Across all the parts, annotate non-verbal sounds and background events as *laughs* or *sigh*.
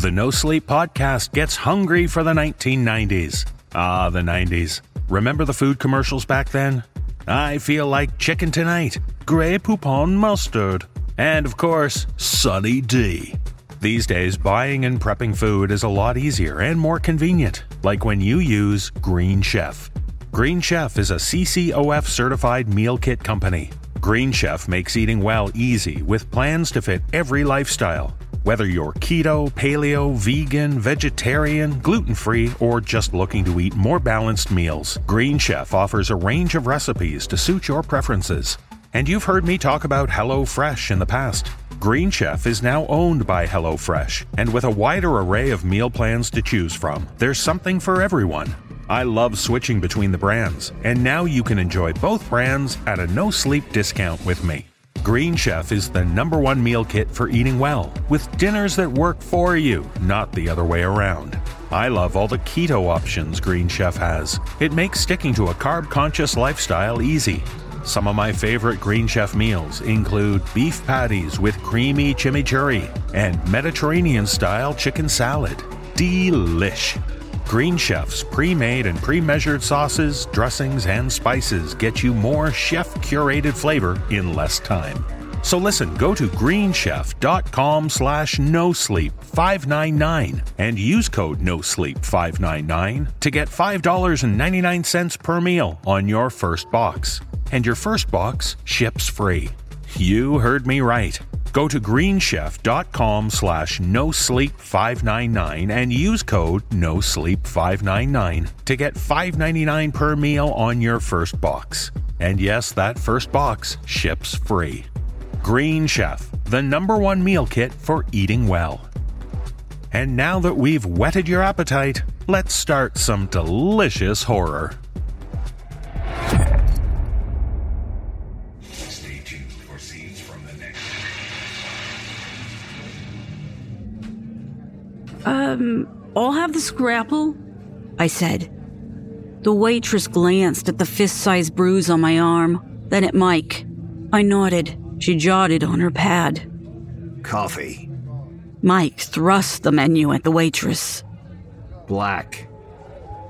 The No Sleep Podcast gets hungry for the 1990s. Ah, the 90s. Remember the food commercials back then? I feel like chicken tonight, Grey Poupon mustard, and of course, Sunny D. These days, buying and prepping food is a lot easier and more convenient, like when you use Green Chef. Green Chef is a CCOF certified meal kit company. Green Chef makes eating well easy with plans to fit every lifestyle. Whether you're keto, paleo, vegan, vegetarian, gluten free, or just looking to eat more balanced meals, Green Chef offers a range of recipes to suit your preferences. And you've heard me talk about HelloFresh in the past. Green Chef is now owned by HelloFresh, and with a wider array of meal plans to choose from, there's something for everyone. I love switching between the brands, and now you can enjoy both brands at a no sleep discount with me. Green Chef is the number one meal kit for eating well, with dinners that work for you, not the other way around. I love all the keto options Green Chef has. It makes sticking to a carb conscious lifestyle easy. Some of my favorite Green Chef meals include beef patties with creamy chimichurri and Mediterranean style chicken salad. Delish! Green Chef's pre made and pre measured sauces, dressings, and spices get you more chef curated flavor in less time. So listen, go to greenchef.com slash no sleep 599 and use code no sleep 599 to get $5.99 per meal on your first box. And your first box ships free. You heard me right. Go to greenchef.com slash no sleep 599 and use code no sleep 599 to get $5.99 per meal on your first box. And yes, that first box ships free. Green Chef, the number one meal kit for eating well. And now that we've whetted your appetite, let's start some delicious horror. Um, I'll have the scrapple, I said. The waitress glanced at the fist sized bruise on my arm, then at Mike. I nodded. She jotted on her pad. Coffee. Mike thrust the menu at the waitress. Black.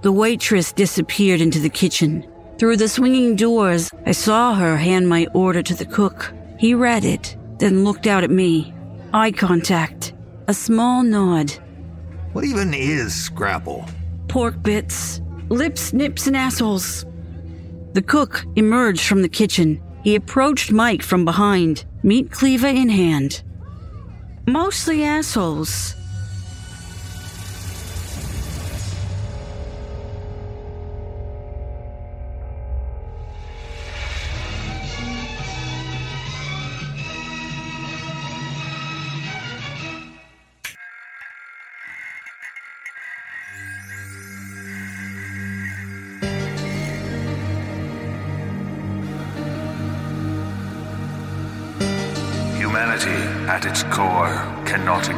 The waitress disappeared into the kitchen. Through the swinging doors, I saw her hand my order to the cook. He read it, then looked out at me. Eye contact. A small nod. What even is scrapple? Pork bits. Lips, nips, and assholes. The cook emerged from the kitchen. He approached Mike from behind, meat cleaver in hand. Mostly assholes.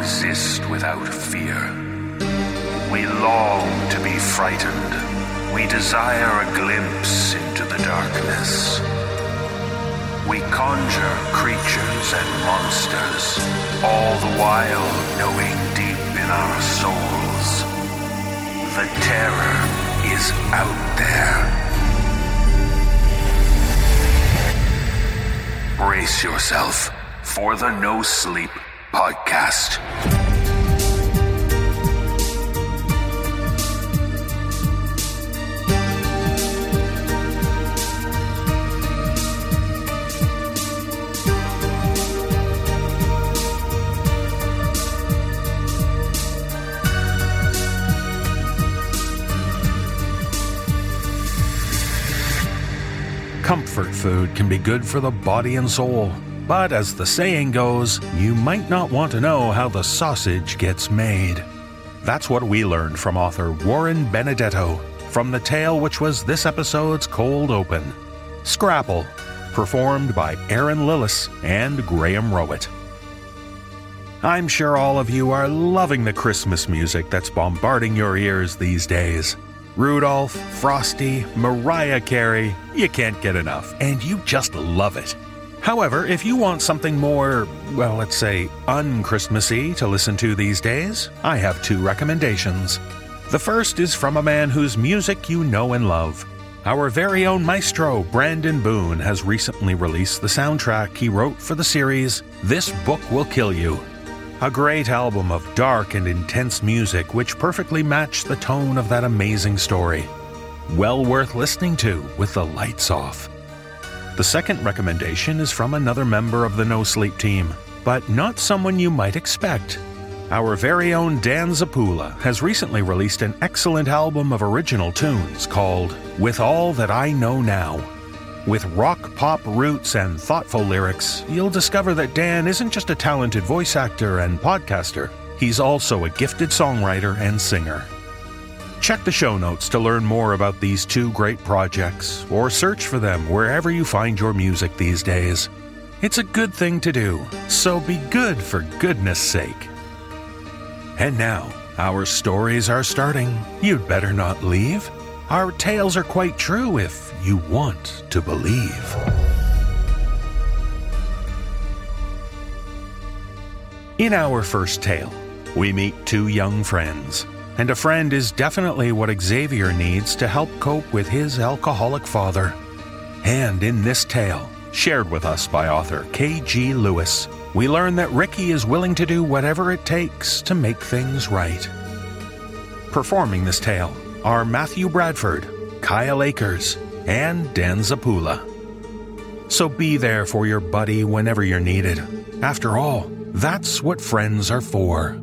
Exist without fear. We long to be frightened. We desire a glimpse into the darkness. We conjure creatures and monsters, all the while knowing deep in our souls the terror is out there. Brace yourself for the No Sleep Podcast. Comfort food can be good for the body and soul. But as the saying goes, you might not want to know how the sausage gets made. That's what we learned from author Warren Benedetto from the tale which was this episode's cold open Scrapple, performed by Erin Lillis and Graham Rowat. I'm sure all of you are loving the Christmas music that's bombarding your ears these days. Rudolph, Frosty, Mariah Carey, you can't get enough, and you just love it. However, if you want something more, well, let's say, un-Christmassy to listen to these days, I have two recommendations. The first is from a man whose music you know and love. Our very own maestro, Brandon Boone, has recently released the soundtrack he wrote for the series This Book Will Kill You. A great album of dark and intense music which perfectly matched the tone of that amazing story. Well worth listening to with the lights off. The second recommendation is from another member of the No Sleep team, but not someone you might expect. Our very own Dan Zappulla has recently released an excellent album of original tunes called With All That I Know Now. With rock pop roots and thoughtful lyrics, you'll discover that Dan isn't just a talented voice actor and podcaster, he's also a gifted songwriter and singer. Check the show notes to learn more about these two great projects, or search for them wherever you find your music these days. It's a good thing to do, so be good for goodness sake. And now, our stories are starting. You'd better not leave. Our tales are quite true if you want to believe. In our first tale, we meet two young friends and a friend is definitely what Xavier needs to help cope with his alcoholic father. And in this tale, shared with us by author K.G. Lewis, we learn that Ricky is willing to do whatever it takes to make things right. Performing this tale are Matthew Bradford, Kyle Akers, and Dan Zappulla. So be there for your buddy whenever you're needed. After all, that's what friends are for.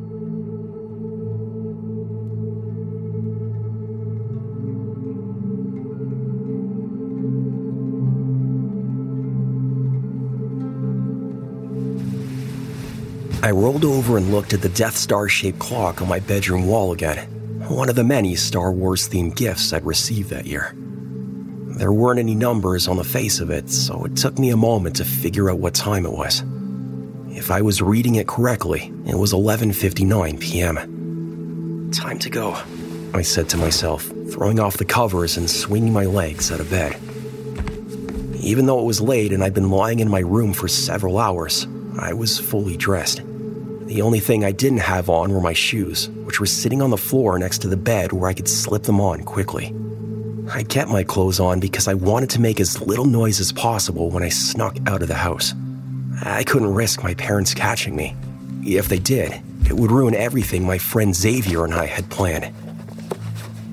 I rolled over and looked at the Death Star shaped clock on my bedroom wall again, one of the many Star Wars themed gifts I'd received that year. There weren't any numbers on the face of it, so it took me a moment to figure out what time it was. If I was reading it correctly, it was 11:59 p.m. Time to go, I said to myself, throwing off the covers and swinging my legs out of bed. Even though it was late and I'd been lying in my room for several hours, I was fully dressed. The only thing I didn't have on were my shoes, which were sitting on the floor next to the bed where I could slip them on quickly. I kept my clothes on because I wanted to make as little noise as possible when I snuck out of the house. I couldn't risk my parents catching me. If they did, it would ruin everything my friend Xavier and I had planned.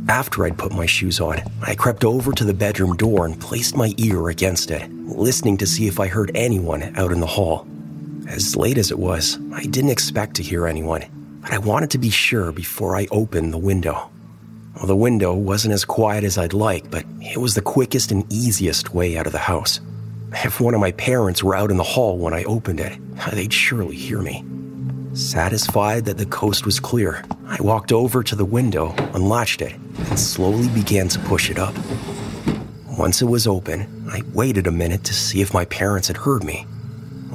After I'd put my shoes on, I crept over to the bedroom door and placed my ear against it, listening to see if I heard anyone out in the hall. As late as it was, I didn't expect to hear anyone, but I wanted to be sure before I opened the window. Well, the window wasn't as quiet as I'd like, but it was the quickest and easiest way out of the house. If one of my parents were out in the hall when I opened it, they'd surely hear me. Satisfied that the coast was clear, I walked over to the window, unlatched it, and slowly began to push it up. Once it was open, I waited a minute to see if my parents had heard me.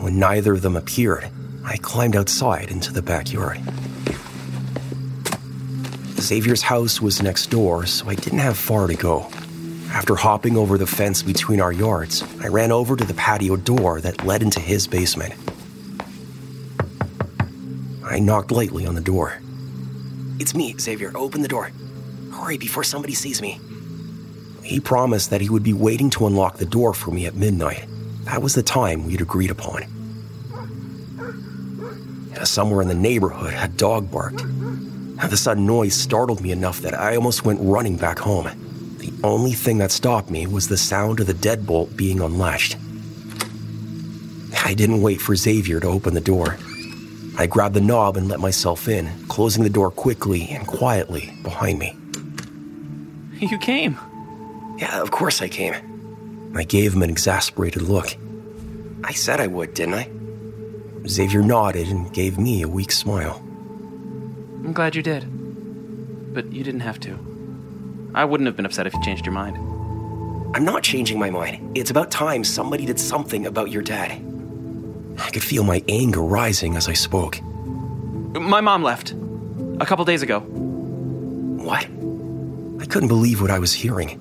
When neither of them appeared, I climbed outside into the backyard. Xavier's house was next door, so I didn't have far to go. After hopping over the fence between our yards, I ran over to the patio door that led into his basement. I knocked lightly on the door. It's me, Xavier. Open the door. Hurry before somebody sees me. He promised that he would be waiting to unlock the door for me at midnight. That was the time we'd agreed upon. Somewhere in the neighborhood, a dog barked. The sudden noise startled me enough that I almost went running back home. The only thing that stopped me was the sound of the deadbolt being unlatched. I didn't wait for Xavier to open the door. I grabbed the knob and let myself in, closing the door quickly and quietly behind me. You came. Yeah, of course I came. I gave him an exasperated look. I said I would, didn't I? Xavier nodded and gave me a weak smile. I'm glad you did. But you didn't have to. I wouldn't have been upset if you changed your mind. I'm not changing my mind. It's about time somebody did something about your dad. I could feel my anger rising as I spoke. My mom left. A couple days ago. What? I couldn't believe what I was hearing.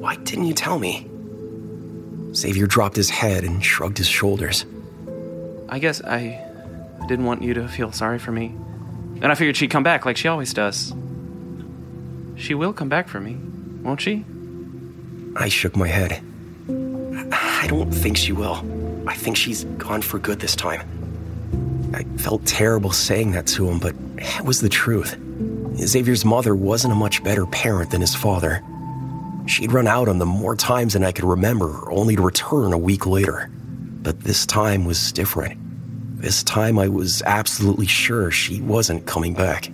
Why didn't you tell me? Xavier dropped his head and shrugged his shoulders. I guess I didn't want you to feel sorry for me. And I figured she'd come back like she always does. She will come back for me, won't she? I shook my head. I don't think she will. I think she's gone for good this time. I felt terrible saying that to him, but it was the truth. Xavier's mother wasn't a much better parent than his father. She'd run out on them more times than I could remember, only to return a week later. But this time was different. This time I was absolutely sure she wasn't coming back.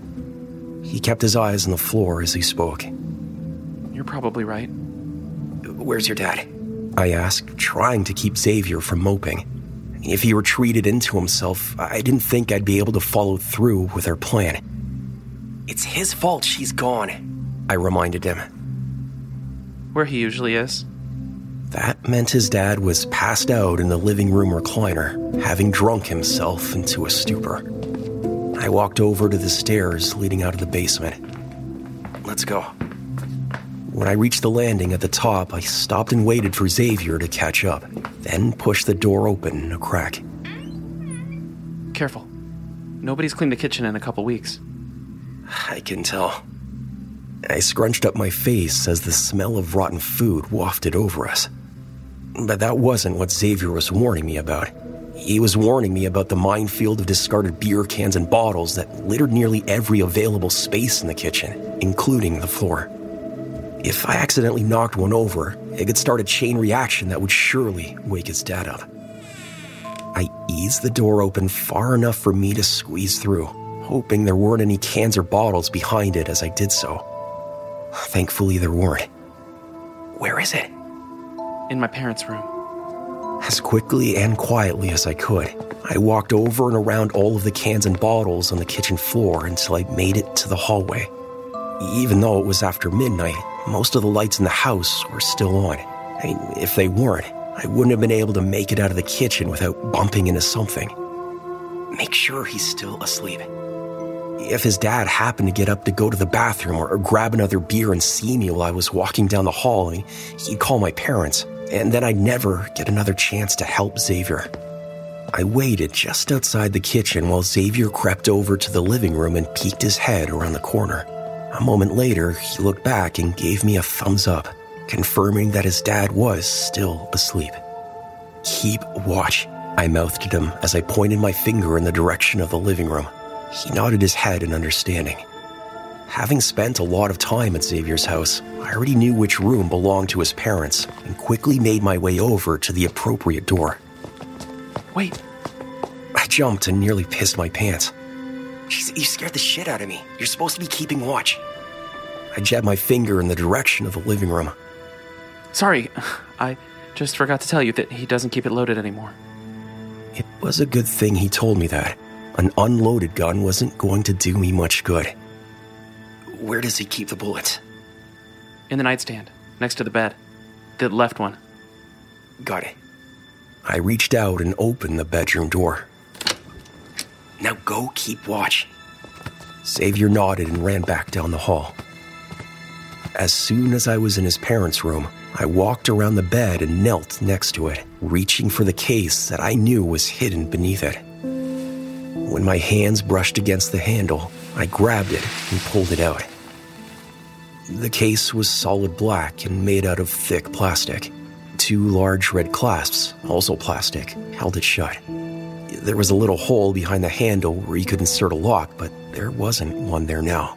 He kept his eyes on the floor as he spoke. You're probably right. Where's your dad? I asked, trying to keep Xavier from moping. If he retreated into himself, I didn't think I'd be able to follow through with our plan. It's his fault she's gone, I reminded him. Where he usually is. That meant his dad was passed out in the living room recliner, having drunk himself into a stupor. I walked over to the stairs leading out of the basement. Let's go. When I reached the landing at the top, I stopped and waited for Xavier to catch up, then pushed the door open a crack. Careful. Nobody's cleaned the kitchen in a couple weeks. I can tell. I scrunched up my face as the smell of rotten food wafted over us. But that wasn't what Xavier was warning me about. He was warning me about the minefield of discarded beer cans and bottles that littered nearly every available space in the kitchen, including the floor. If I accidentally knocked one over, it could start a chain reaction that would surely wake his dad up. I eased the door open far enough for me to squeeze through, hoping there weren't any cans or bottles behind it as I did so. Thankfully, there weren't. Where is it? In my parents' room. As quickly and quietly as I could, I walked over and around all of the cans and bottles on the kitchen floor until I made it to the hallway. Even though it was after midnight, most of the lights in the house were still on. I mean, if they weren't, I wouldn't have been able to make it out of the kitchen without bumping into something. Make sure he's still asleep. If his dad happened to get up to go to the bathroom or, or grab another beer and see me while I was walking down the hall, he'd call my parents, and then I'd never get another chance to help Xavier. I waited just outside the kitchen while Xavier crept over to the living room and peeked his head around the corner. A moment later, he looked back and gave me a thumbs up, confirming that his dad was still asleep. Keep watch, I mouthed at him as I pointed my finger in the direction of the living room. He nodded his head in understanding. Having spent a lot of time at Xavier's house, I already knew which room belonged to his parents and quickly made my way over to the appropriate door. Wait, I jumped and nearly pissed my pants. Jeez, you scared the shit out of me. You're supposed to be keeping watch. I jabbed my finger in the direction of the living room. sorry. I just forgot to tell you that he doesn't keep it loaded anymore. It was a good thing he told me that. An unloaded gun wasn't going to do me much good. Where does he keep the bullets? In the nightstand, next to the bed. The left one. Got it. I reached out and opened the bedroom door. Now go keep watch. Xavier nodded and ran back down the hall. As soon as I was in his parents' room, I walked around the bed and knelt next to it, reaching for the case that I knew was hidden beneath it. When my hands brushed against the handle, I grabbed it and pulled it out. The case was solid black and made out of thick plastic. Two large red clasps, also plastic, held it shut. There was a little hole behind the handle where you could insert a lock, but there wasn't one there now.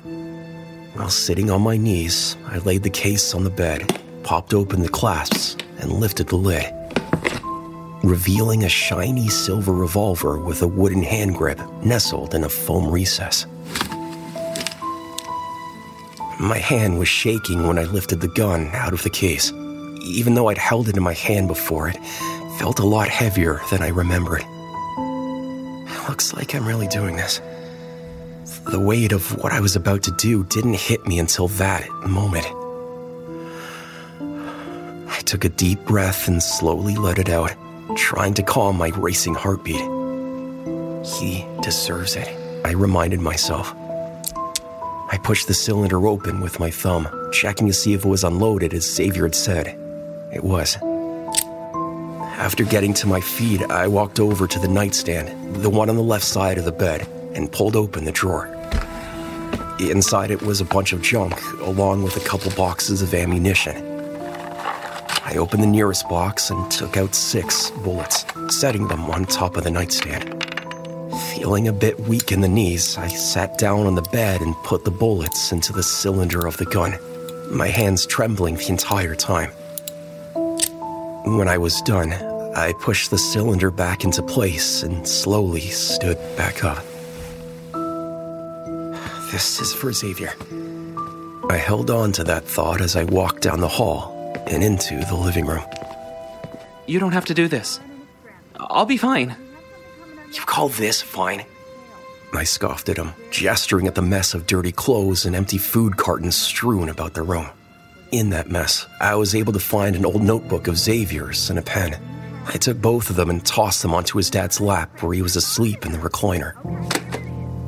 While sitting on my knees, I laid the case on the bed, popped open the clasps, and lifted the lid, revealing a shiny silver revolver with a wooden hand grip nestled in a foam recess. My hand was shaking when I lifted the gun out of the case. Even though I'd held it in my hand before, it felt a lot heavier than I remembered. It looks like I'm really doing this. The weight of what I was about to do didn't hit me until that moment. I took a deep breath and slowly let it out, trying to calm my racing heartbeat. He deserves it, I reminded myself. I pushed the cylinder open with my thumb, checking to see if it was unloaded as Xavier had said. It was. After getting to my feet, I walked over to the nightstand, the one on the left side of the bed, and pulled open the drawer. Inside it was a bunch of junk, along with a couple boxes of ammunition. I opened the nearest box and took out six bullets, setting them on top of the nightstand. Feeling a bit weak in the knees, I sat down on the bed and put the bullets into the cylinder of the gun, my hands trembling the entire time. When I was done, I pushed the cylinder back into place and slowly stood back up. This is for Xavier. I held on to that thought as I walked down the hall and into the living room. You don't have to do this. I'll be fine. You call this fine? I scoffed at him, gesturing at the mess of dirty clothes and empty food cartons strewn about the room. In that mess, I was able to find an old notebook of Xavier's and a pen. I took both of them and tossed them onto his dad's lap where he was asleep in the recliner.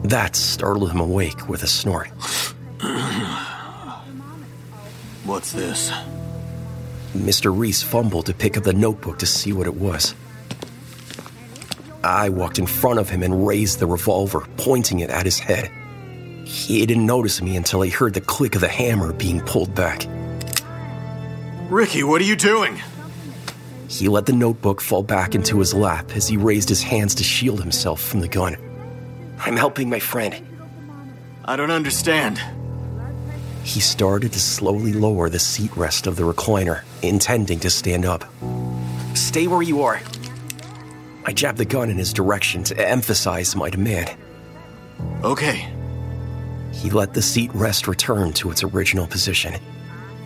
That startled him awake with a snort. What's this? Mr. Reese fumbled to pick up the notebook to see what it was. I walked in front of him and raised the revolver, pointing it at his head. He didn't notice me until he heard the click of the hammer being pulled back. Ricky, what are you doing? He let the notebook fall back into his lap as he raised his hands to shield himself from the gun. I'm helping my friend. I don't understand. He started to slowly lower the seat rest of the recliner, intending to stand up. Stay where you are. I jabbed the gun in his direction to emphasize my demand. Okay. He let the seat rest return to its original position.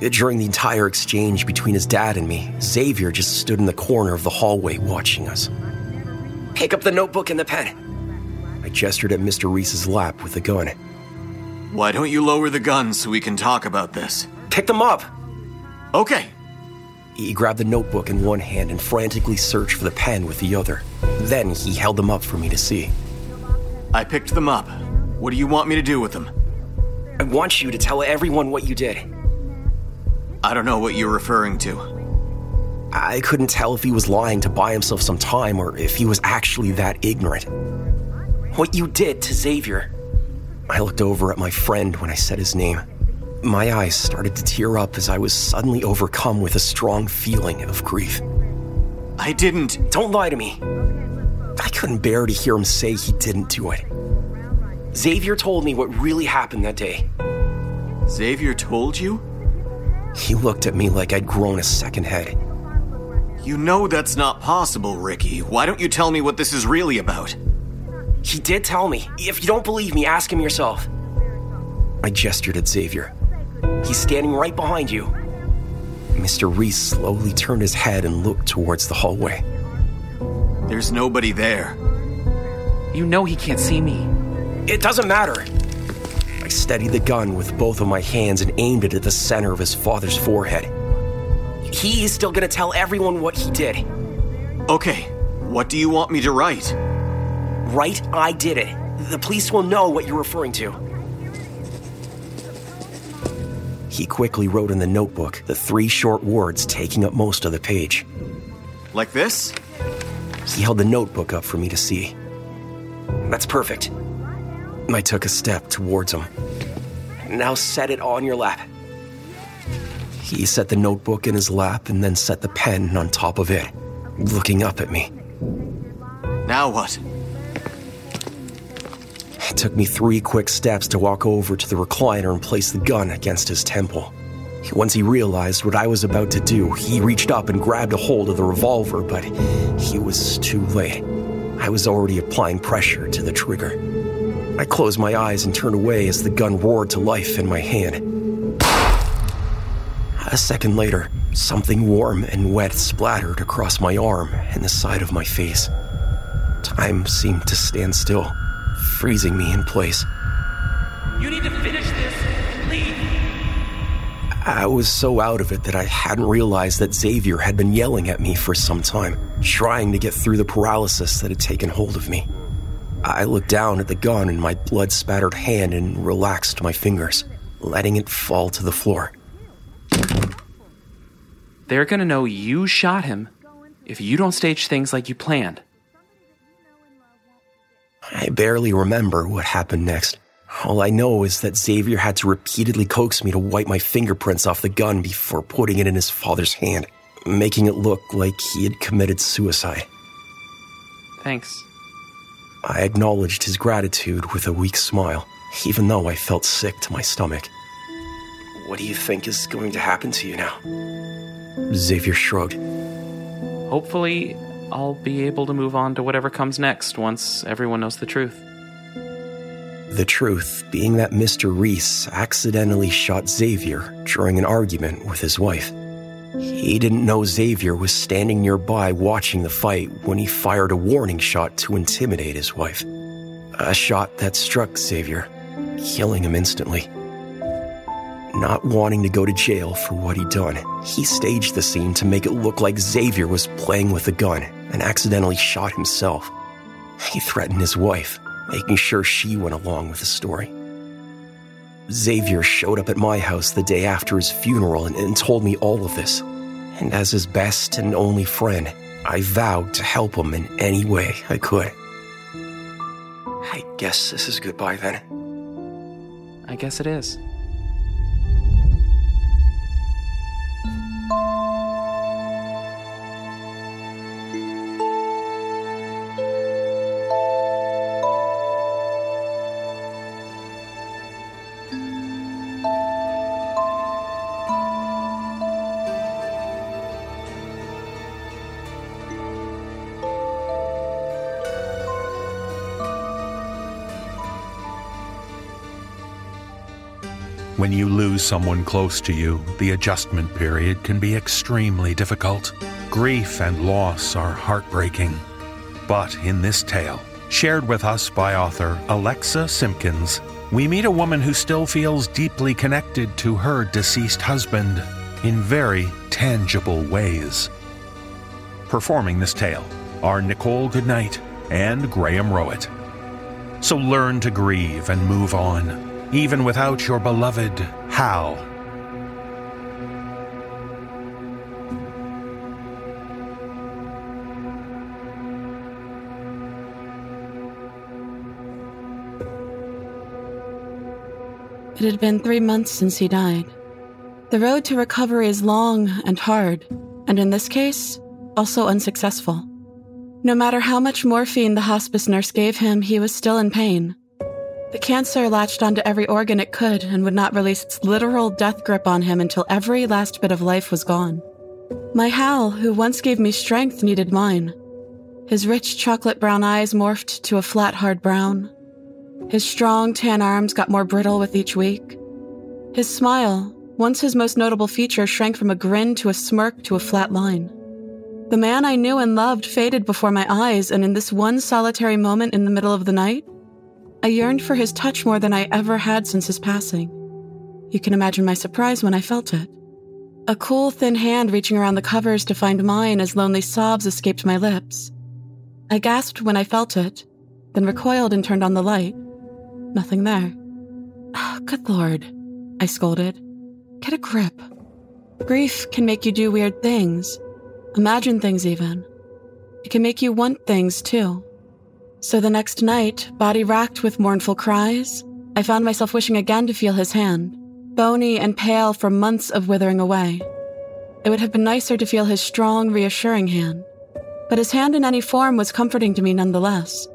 During the entire exchange between his dad and me, Xavier just stood in the corner of the hallway watching us. Pick up the notebook and the pen. I gestured at Mr. Reese's lap with the gun. Why don't you lower the guns so we can talk about this? Pick them up! Okay. He grabbed the notebook in one hand and frantically searched for the pen with the other. Then he held them up for me to see. I picked them up. What do you want me to do with them? I want you to tell everyone what you did. I don't know what you're referring to. I couldn't tell if he was lying to buy himself some time or if he was actually that ignorant. What you did to Xavier. I looked over at my friend when I said his name. My eyes started to tear up as I was suddenly overcome with a strong feeling of grief. I didn't. Don't lie to me. I couldn't bear to hear him say he didn't do it. Xavier told me what really happened that day. Xavier told you? He looked at me like I'd grown a second head. You know that's not possible, Ricky. Why don't you tell me what this is really about? He did tell me. If you don't believe me, ask him yourself. I gestured at Xavier. He's standing right behind you. Mr. Reese slowly turned his head and looked towards the hallway. There's nobody there. You know he can't see me. It doesn't matter. I steadied the gun with both of my hands and aimed it at the center of his father's forehead. He is still gonna tell everyone what he did. Okay, what do you want me to write? Right? I did it. The police will know what you're referring to. He quickly wrote in the notebook the three short words taking up most of the page. Like this? He held the notebook up for me to see. That's perfect. I took a step towards him. Now set it on your lap. He set the notebook in his lap and then set the pen on top of it, looking up at me. Now what? It took me three quick steps to walk over to the recliner and place the gun against his temple. Once he realized what I was about to do, he reached up and grabbed a hold of the revolver, but he was too late. I was already applying pressure to the trigger. I closed my eyes and turned away as the gun roared to life in my hand. A second later, something warm and wet splattered across my arm and the side of my face. Time seemed to stand still, freezing me in place. You need to finish this. Please. I was so out of it that I hadn't realized that Xavier had been yelling at me for some time, trying to get through the paralysis that had taken hold of me. I looked down at the gun in my blood spattered hand and relaxed my fingers, letting it fall to the floor. They're gonna know you shot him if you don't stage things like you planned. I barely remember what happened next. All I know is that Xavier had to repeatedly coax me to wipe my fingerprints off the gun before putting it in his father's hand, making it look like he had committed suicide. Thanks. I acknowledged his gratitude with a weak smile, even though I felt sick to my stomach. What do you think is going to happen to you now? Xavier shrugged. Hopefully, I'll be able to move on to whatever comes next once everyone knows the truth. The truth being that Mr. Reese accidentally shot Xavier during an argument with his wife. He didn't know Xavier was standing nearby watching the fight when he fired a warning shot to intimidate his wife. A shot that struck Xavier, killing him instantly. Not wanting to go to jail for what he'd done, he staged the scene to make it look like Xavier was playing with a gun and accidentally shot himself. He threatened his wife, making sure she went along with the story. Xavier showed up at my house the day after his funeral and, and, told me all of this. And as his best and only friend, I vowed to help him in any way I could. I guess this is goodbye then. I guess it is. When you lose someone close to you, the adjustment period can be extremely difficult. Grief and loss are heartbreaking. But in this tale, shared with us by author Alexa Simpkins, we meet a woman who still feels deeply connected to her deceased husband in very tangible ways. Performing this tale are Nichole Goodnight and Graham Rowat. So learn to grieve and move on even without your beloved Hal. It had been three months since he died. The road to recovery is long and hard, and in this case, also unsuccessful. No matter how much morphine the hospice nurse gave him, he was still in pain. The cancer latched onto every organ it could and would not release its literal death grip on him until every last bit of life was gone. My Hal, who once gave me strength, needed mine. His rich chocolate brown eyes morphed to a flat, hard brown. His strong tan arms got more brittle with each week. His smile, once his most notable feature, shrank from a grin to a smirk to a flat line. The man I knew and loved faded before my eyes, and in this one solitary moment in the middle of the night, I yearned for his touch more than I ever had since his passing. You can imagine my surprise when I felt it. A cool, thin hand reaching around the covers to find mine as lonely sobs escaped my lips. I gasped when I felt it, then recoiled and turned on the light. Nothing there. Oh, good lord, I scolded. Get a grip. Grief can make you do weird things, imagine things even. It can make you want things too. So the next night, body racked with mournful cries, I found myself wishing again to feel his hand, bony and pale from months of withering away. It would have been nicer to feel his strong, reassuring hand, but his hand in any form was comforting to me nonetheless.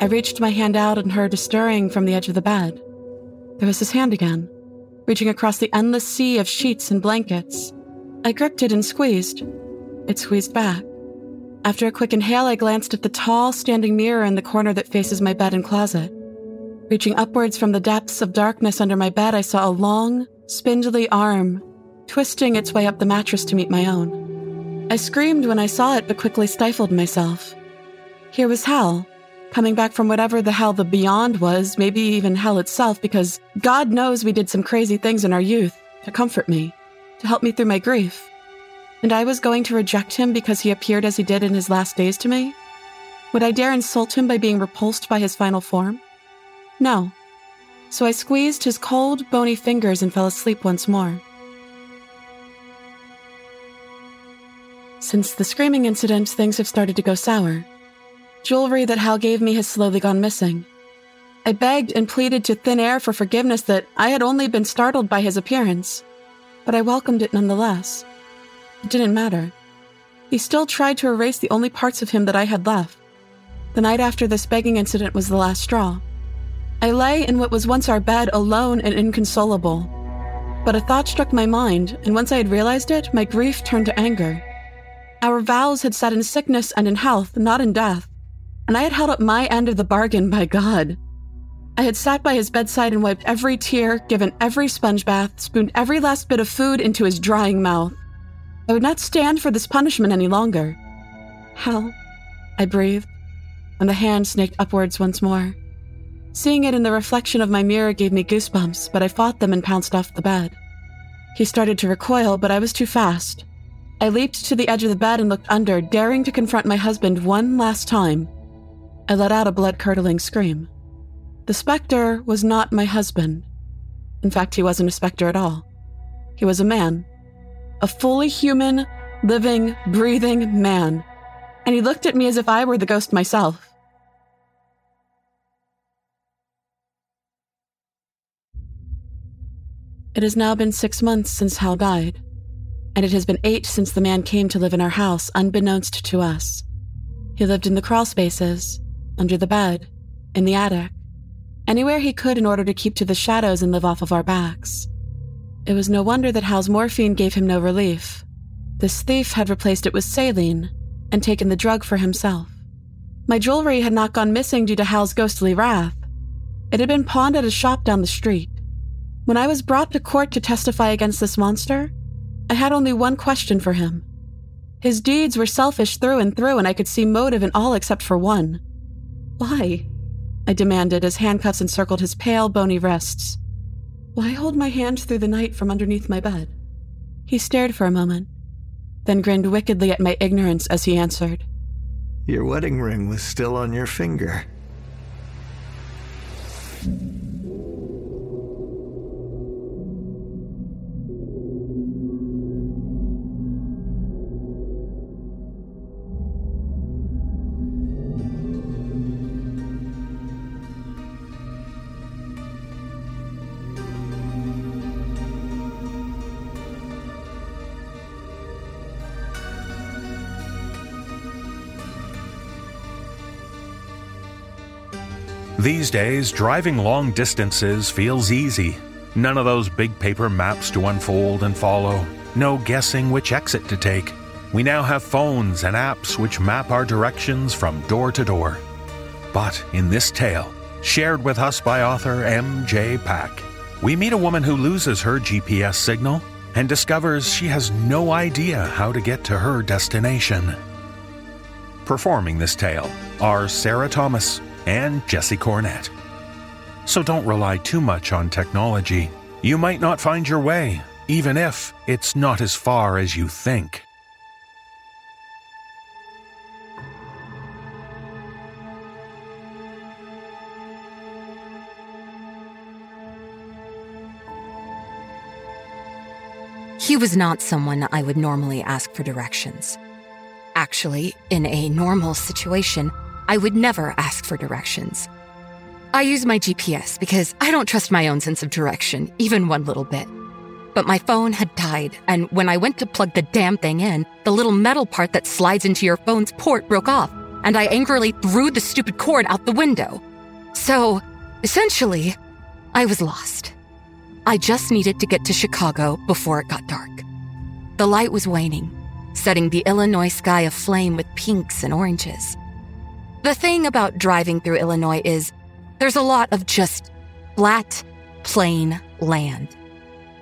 I reached my hand out and heard a stirring from the edge of the bed. There was his hand again, reaching across the endless sea of sheets and blankets. I gripped it and squeezed. It squeezed back. After a quick inhale, I glanced at the tall, standing mirror in the corner that faces my bed and closet. Reaching upwards from the depths of darkness under my bed, I saw a long, spindly arm twisting its way up the mattress to meet my own. I screamed when I saw it, but quickly stifled myself. Here was Hal, coming back from whatever the hell the beyond was, maybe even hell itself, because God knows we did some crazy things in our youth to comfort me, to help me through my grief and I was going to reject him because he appeared as he did in his last days to me? Would I dare insult him by being repulsed by his final form? No. So I squeezed his cold, bony fingers and fell asleep once more. since the screaming incident, things have started to go sour. Jewelry that Hal gave me has slowly gone missing. I begged and pleaded to thin air for forgiveness that I had only been startled by his appearance, but I welcomed it nonetheless. It didn't matter. He still tried to erase the only parts of him that I had left. The night after this begging incident was the last straw. I lay in what was once our bed alone and inconsolable. But a thought struck my mind, and once I had realized it, my grief turned to anger. Our vows had sat in sickness and in health, not in death, and I had held up my end of the bargain by God. I had sat by his bedside and wiped every tear, given every sponge bath, spooned every last bit of food into his drying mouth. I would not stand for this punishment any longer. Hal, I breathed, and the hand snaked upwards once more. Seeing it in the reflection of my mirror gave me goosebumps, but I fought them and pounced off the bed. He started to recoil, but I was too fast. I leaped to the edge of the bed and looked under, daring to confront my husband one last time. I let out a blood curdling scream. The specter was not my husband. In fact, he wasn't a specter at all. He was a man. A fully human, living, breathing man. And he looked at me as if I were the ghost myself. It has now been six months since Hal died, and it has been eight since the man came to live in our house, unbeknownst to us. He lived in the crawl spaces, under the bed, in the attic, anywhere he could in order to keep to the shadows and live off of our backs. It was no wonder that Hal's morphine gave him no relief. This thief had replaced it with saline and taken the drug for himself. My jewelry had not gone missing due to Hal's ghostly wrath. It had been pawned at a shop down the street. When I was brought to court to testify against this monster, I had only one question for him. His deeds were selfish through and through, and I could see motive in all except for one. Why? I demanded as handcuffs encircled his pale, bony wrists. Why hold my hand through the night from underneath my bed? He stared for a moment, then grinned wickedly at my ignorance as he answered. Your wedding ring was still on your finger. These days, driving long distances feels easy. None of those big paper maps to unfold and follow. No guessing which exit to take. We now have phones and apps which map our directions from door to door. But in this tale, shared with us by author M.J. Pack, we meet a woman who loses her GPS signal and discovers she has no idea how to get to her destination. Performing this tale are Sarah Thomas, and Jesse Cornett. So don't rely too much on technology. You might not find your way, even if it's not as far as you think. He was not someone I would normally ask for directions. Actually, in a normal situation, I would never ask for directions. I use my GPS because I don't trust my own sense of direction, even one little bit. But my phone had died, and when I went to plug the damn thing in, the little metal part that slides into your phone's port broke off, and I angrily threw the stupid cord out the window. So, essentially, I was lost. I just needed to get to Chicago before it got dark. The light was waning, setting the Illinois sky aflame with pinks and oranges. The thing about driving through Illinois is there's a lot of just flat, plain land.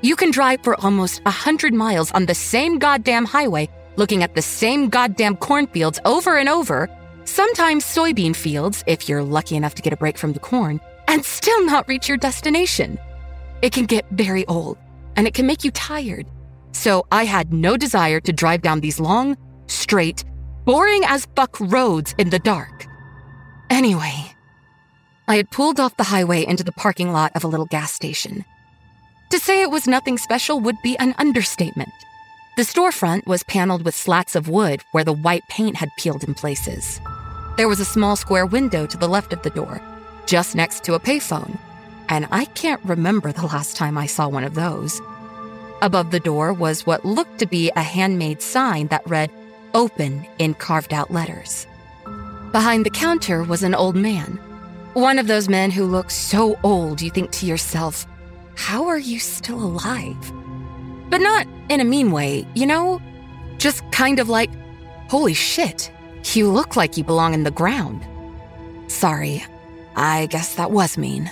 You can drive for almost a hundred miles on the same goddamn highway, looking at the same goddamn cornfields over and over, sometimes soybean fields if you're lucky enough to get a break from the corn, and still not reach your destination. It can get very old, and it can make you tired. So I had no desire to drive down these long, straight, boring as fuck roads in the dark. Anyway, I had pulled off the highway into the parking lot of a little gas station. To say it was nothing special would be an understatement. The storefront was paneled with slats of wood where the white paint had peeled in places. There was a small square window to the left of the door, just next to a payphone, and I can't remember the last time I saw one of those. Above the door was what looked to be a handmade sign that read open in carved out letters. Behind the counter was an old man. One of those men who look so old you think to yourself, how are you still alive? But not in a mean way, you know? Just kind of like, holy shit, you look like you belong in the ground. Sorry, I guess that was mean.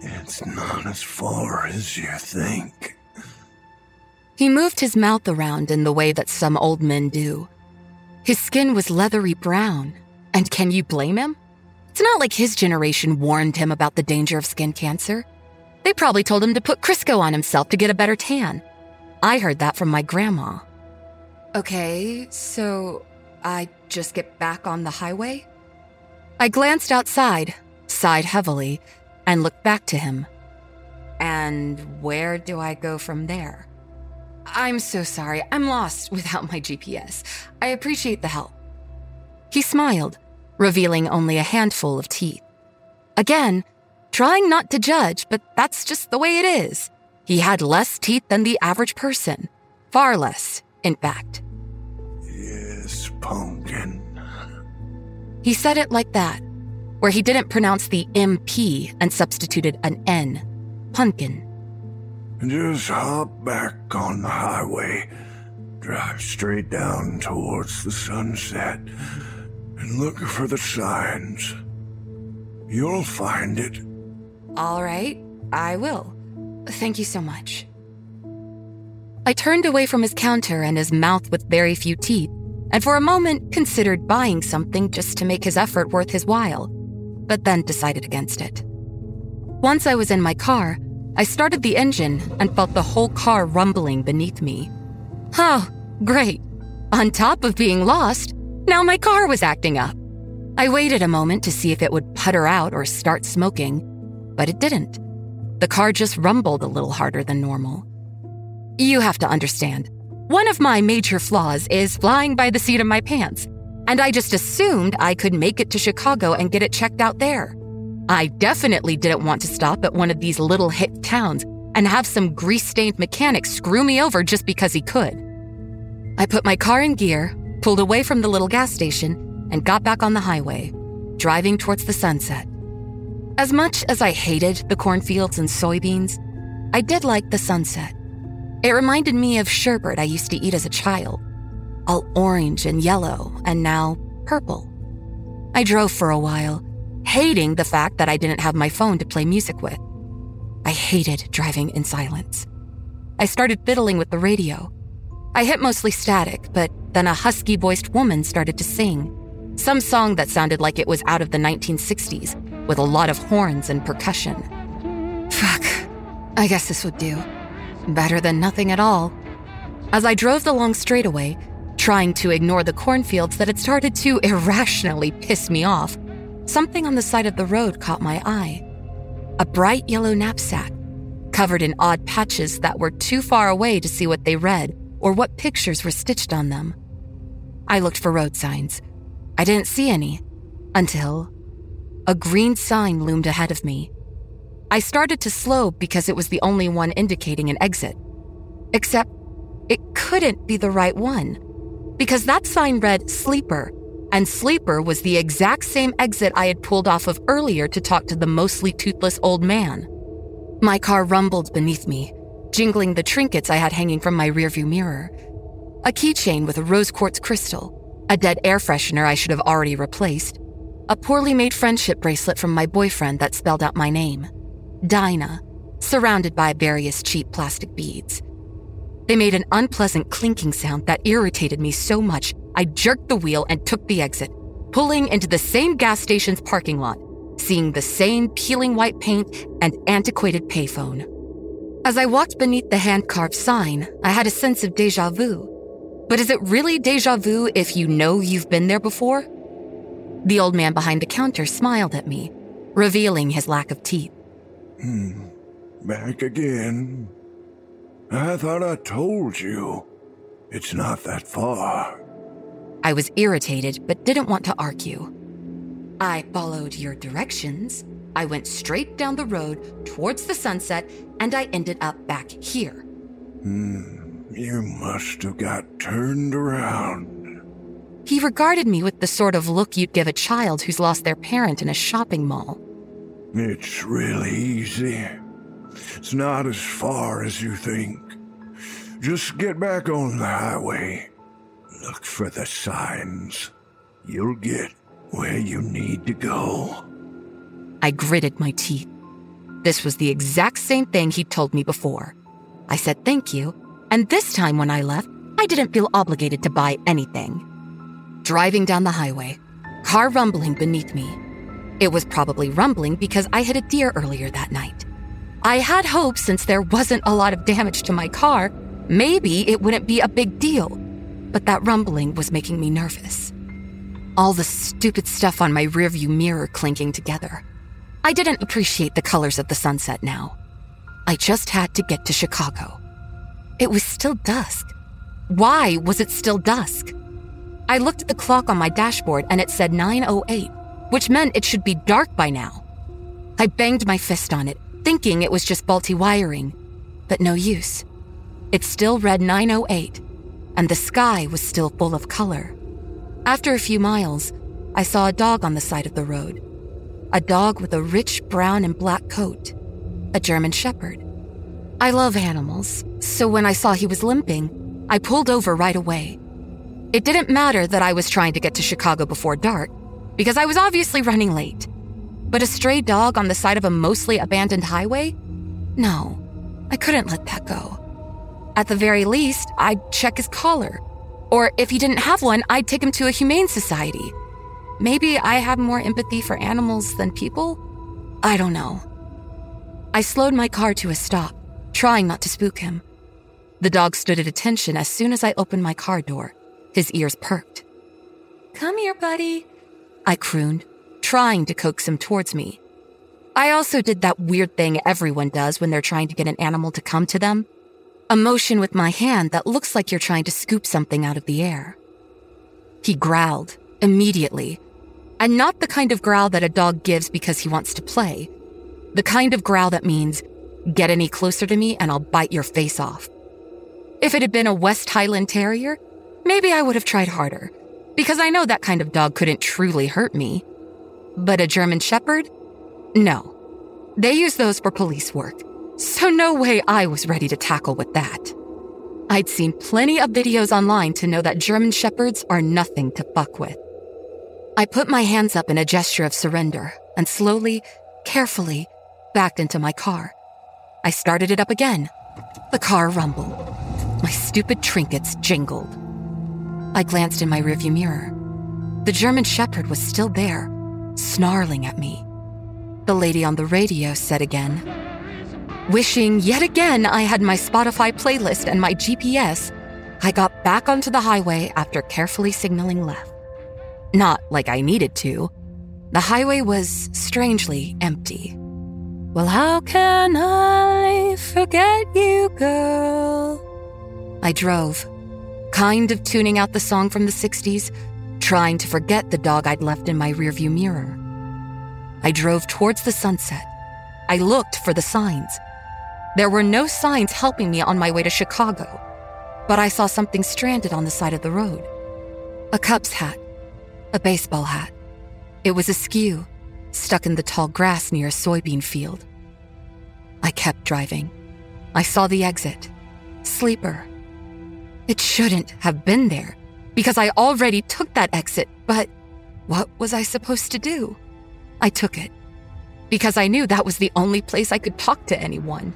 It's not as far as you think. He moved his mouth around in the way that some old men do. His skin was leathery brown, and can you blame him? It's not like his generation warned him about the danger of skin cancer. They probably told him to put Crisco on himself to get a better tan. I heard that from my grandma. Okay, so I just get back on the highway? I glanced outside, sighed heavily, and looked back to him. And where do I go from there? I'm so sorry. I'm lost *laughs* without my GPS. I appreciate the help. He smiled, revealing only a handful of teeth. Again, trying not to judge, but that's just the way it is. He had less teeth than the average person. Far less, in fact. Yes, pumpkin. He said it like that, where he didn't pronounce the MP and substituted an N. Pumpkin. Just hop back on the highway, drive straight down towards the sunset, and look for the signs. You'll find it. All right, I will. Thank you so much. I turned away from his counter and his mouth with very few teeth, and for a moment considered buying something just to make his effort worth his while, but then decided against it. Once I was in my car, I started the engine and felt the whole car rumbling beneath me. Oh, great. On top of being lost, now my car was acting up. I waited a moment to see if it would putter out or start smoking, but it didn't. The car just rumbled a little harder than normal. You have to understand, one of my major flaws is flying by the seat of my pants, and I just assumed I could make it to Chicago and get it checked out there. I definitely didn't want to stop at one of these little hick towns and have some grease stained mechanic screw me over just because he could. I put my car in gear, pulled away from the little gas station, and got back on the highway, driving towards the sunset. As much as I hated the cornfields and soybeans, I did like the sunset. It reminded me of sherbet I used to eat as a child, all orange and yellow, and now purple. I drove for a while, hating the fact that I didn't have my phone to play music with. I hated driving in silence. I started fiddling with the radio. I hit mostly static, but then a husky voiced woman started to sing. Some song that sounded like it was out of the 1960s, with a lot of horns and percussion. Fuck. I guess this would do. Better than nothing at all. As I drove the long straightaway, trying to ignore the cornfields that had started to irrationally piss me off, something on the side of the road caught my eye. A bright yellow knapsack, covered in odd patches that were too far away to see what they read or what pictures were stitched on them. I looked for road signs. I didn't see any until a green sign loomed ahead of me. I started to slow because it was the only one indicating an exit. Except it couldn't be the right one, because that sign read Sleeper, and Sleeper was the exact same exit I had pulled off of earlier to talk to the mostly toothless old man. My car rumbled beneath me, jingling the trinkets I had hanging from my rearview mirror. A keychain with a rose quartz crystal, a dead air freshener I should have already replaced, a poorly made friendship bracelet from my boyfriend that spelled out my name Dinah, surrounded by various cheap plastic beads. They made an unpleasant clinking sound that irritated me so much I jerked the wheel and took the exit, pulling into the same gas station's parking lot, seeing the same peeling white paint and antiquated payphone. As I walked beneath the hand carved sign, I had a sense of deja vu. But is it really deja vu if you know you've been there before? The old man behind the counter smiled at me, revealing his lack of teeth. Hmm. Back again. I thought I told you. It's not that far. I was irritated, but didn't want to argue. I followed your directions. I went straight down the road towards the sunset, and I ended up back here. Hmm, you must have got turned around. He regarded me with the sort of look you'd give a child who's lost their parent in a shopping mall. It's really easy. It's not as far as you think. Just get back on the highway. Look for the signs. You'll get where you need to go. I gritted my teeth. This was the exact same thing he'd told me before. I said thank you, and this time when I left, I didn't feel obligated to buy anything. Driving down the highway, car rumbling beneath me. It was probably rumbling because I hit a deer earlier that night. I had hoped since there wasn't a lot of damage to my car, maybe it wouldn't be a big deal. But that rumbling was making me nervous. All the stupid stuff on my rearview mirror clinking together. I didn't appreciate the colors of the sunset now. I just had to get to Chicago. It was still dusk. Why was it still dusk? I looked at the clock on my dashboard and it said 9:08, which meant it should be dark by now. I banged my fist on it, thinking it was just faulty wiring, but no use. It still read 9:08, and the sky was still full of color. After a few miles, I saw a dog on the side of the road. A dog with a rich brown and black coat. A German Shepherd. I love animals, so when I saw he was limping, I pulled over right away. It didn't matter that I was trying to get to Chicago before dark, because I was obviously running late. But a stray dog on the side of a mostly abandoned highway? No, I couldn't let that go. At the very least, I'd check his collar. Or if he didn't have one, I'd take him to a humane society. Maybe I have more empathy for animals than people? I don't know. I slowed my car to a stop, trying not to spook him. The dog stood at attention as soon as I opened my car door. His ears perked. Come here, buddy, I crooned, trying to coax him towards me. I also did that weird thing everyone does when they're trying to get an animal to come to them a motion with my hand that looks like you're trying to scoop something out of the air. He growled immediately, and not the kind of growl that a dog gives because he wants to play. The kind of growl that means, get any closer to me and I'll bite your face off. If it had been a West Highland Terrier, maybe I would have tried harder, because I know that kind of dog couldn't truly hurt me. But a German Shepherd? No. They use those for police work. So, no way I was ready to tackle with that. I'd seen plenty of videos online to know that German Shepherds are nothing to fuck with. I put my hands up in a gesture of surrender and slowly, carefully, backed into my car. I started it up again. The car rumbled. My stupid trinkets jingled. I glanced in my rearview mirror. The German Shepherd was still there, snarling at me. The lady on the radio said again, Wishing yet again I had my Spotify playlist and my GPS, I got back onto the highway after carefully signaling left. Not like I needed to. The highway was strangely empty. Well, how can I forget you, girl? I drove, kind of tuning out the song from the 60s, trying to forget the dog I'd left in my rearview mirror. I drove towards the sunset. I looked for the signs. There were no signs helping me on my way to Chicago, but I saw something stranded on the side of the road. A Cubs hat, a baseball hat. It was askew, stuck in the tall grass near a soybean field. I kept driving. I saw the exit. Sleeper. It shouldn't have been there, because I already took that exit, but what was I supposed to do? I took it, because I knew that was the only place I could talk to anyone.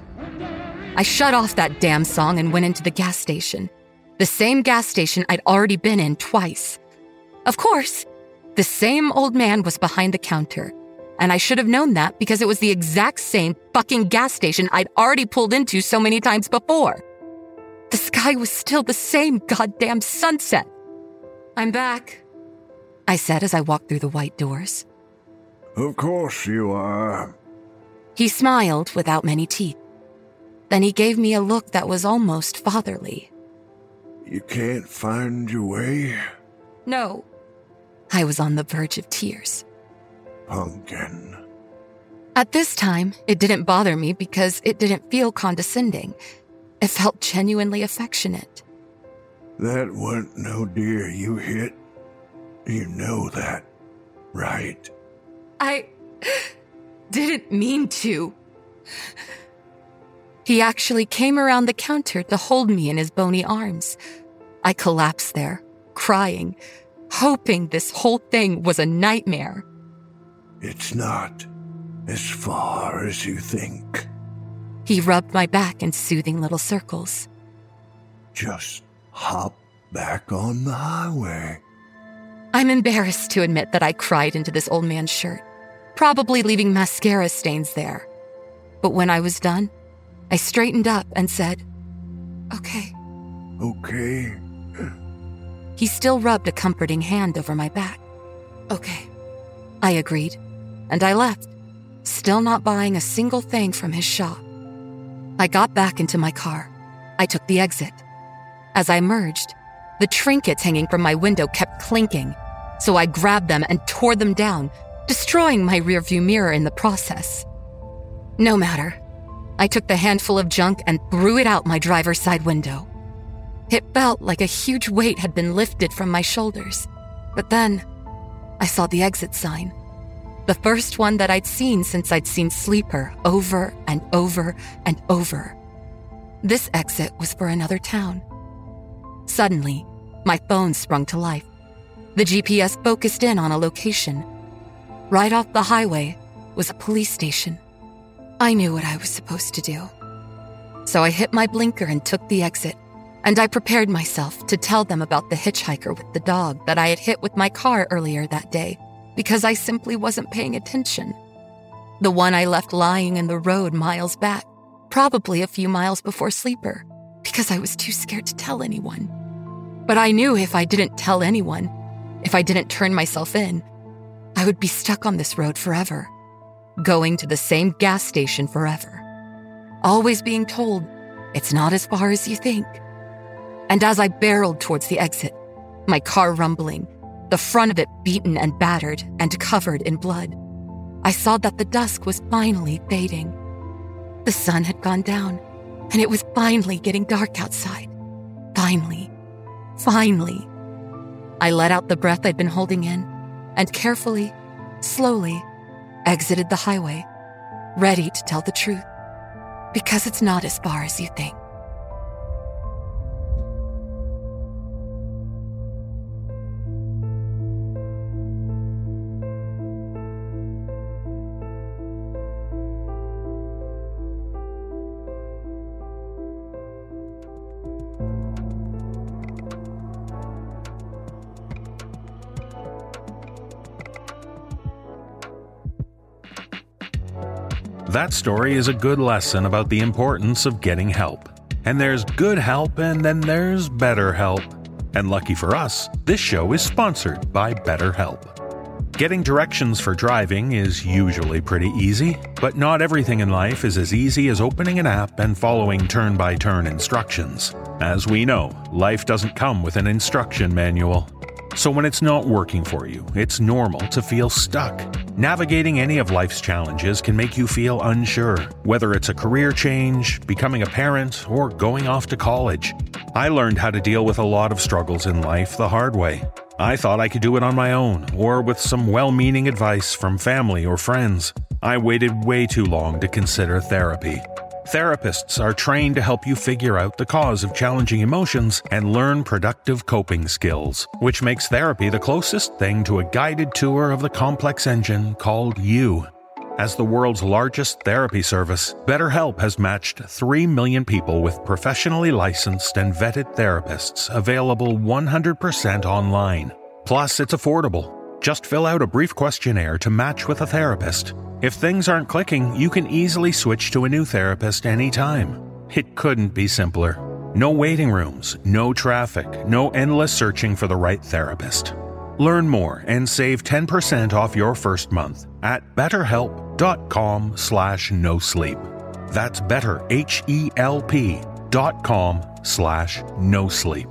I shut off that damn song and went into the gas station. The same gas station I'd already been in twice. Of course, the same old man was behind the counter. And I should have known that because it was the exact same fucking gas station I'd already pulled into so many times before. The sky was still the same goddamn sunset. I'm back, I said as I walked through the white doors. Of course you are. He smiled without many teeth. Then he gave me a look that was almost fatherly. You can't find your way? No. I was on the verge of tears. Pumpkin. At this time, it didn't bother me because it didn't feel condescending. It felt genuinely affectionate. That wasn't no deer you hit. You know that, right? I didn't mean to. He actually came around the counter to hold me in his bony arms. I collapsed there, crying, hoping this whole thing was a nightmare. It's not as far as you think. He rubbed my back in soothing little circles. Just hop back on the highway. I'm embarrassed to admit that I cried into this old man's shirt, probably leaving mascara stains there. But when I was done, I straightened up and said, Okay. Okay. He still rubbed a comforting hand over my back. Okay. I agreed, and I left, still not buying a single thing from his shop. I got back into my car. I took the exit. As I merged, the trinkets hanging from my window kept clinking, so I grabbed them and tore them down, destroying my rearview mirror in the process. No matter. I took the handful of junk and threw it out my driver's side window. It felt like a huge weight had been lifted from my shoulders. But then, I saw the exit sign. The first one that I'd seen since I'd seen Sleeper over and over and over. This exit was for another town. Suddenly, my phone sprung to life. The GPS focused in on a location. Right off the highway was a police station. I knew what I was supposed to do. So I hit my blinker and took the exit, and I prepared myself to tell them about the hitchhiker with the dog that I had hit with my car earlier that day because I simply wasn't paying attention. The one I left lying in the road miles back, probably a few miles before Sleeper, because I was too scared to tell anyone. But I knew if I didn't tell anyone, if I didn't turn myself in, I would be stuck on this road forever, going to the same gas station forever, always being told it's not as far as you think. And as I barreled towards the exit, my car rumbling, the front of it beaten and battered and covered in blood, I saw that the dusk was finally fading. The sun had gone down, and it was finally getting dark outside. Finally. Finally. I let out the breath I'd been holding in and carefully, slowly, exited the highway, ready to tell the truth. Because it's not as far as you think. That story is a good lesson about the importance of getting help. And there's good help, and then there's better help. And lucky for us, this show is sponsored by BetterHelp. Getting directions for driving is usually pretty easy, but not everything in life is as easy as opening an app and following turn by turn instructions. As we know, life doesn't come with an instruction manual. So when it's not working for you, it's normal to feel stuck. Navigating any of life's challenges can make you feel unsure, whether it's a career change, becoming a parent, or going off to college. I learned how to deal with a lot of struggles in life the hard way. I thought I could do it on my own, or with some well meaning advice from family or friends. I waited way too long to consider therapy. Therapists are trained to help you figure out the cause of challenging emotions and learn productive coping skills, which makes therapy the closest thing to a guided tour of the complex engine called you. As the world's largest therapy service, BetterHelp has matched 3 million people with professionally licensed and vetted therapists available 100% online. Plus, it's affordable. Just fill out a brief questionnaire to match with a therapist. If things aren't clicking, you can easily switch to a new therapist anytime. It couldn't be simpler. No waiting rooms, no traffic, no endless searching for the right therapist. Learn more and save 10% off your first month at betterhelp.com slash no sleep. That's better, H-E-L-P dot com slash no sleep.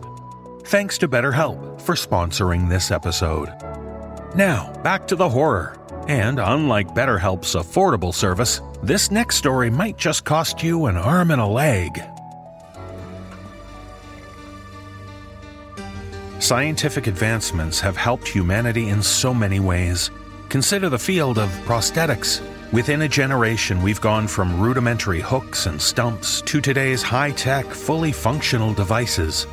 Thanks to BetterHelp for sponsoring this episode. Now, back to the horror. And unlike BetterHelp's affordable service, this next story might just cost you an arm and a leg. Scientific advancements have helped humanity in so many ways. Consider the field of prosthetics. Within a generation, we've gone from rudimentary hooks and stumps to today's high tech, fully functional devices.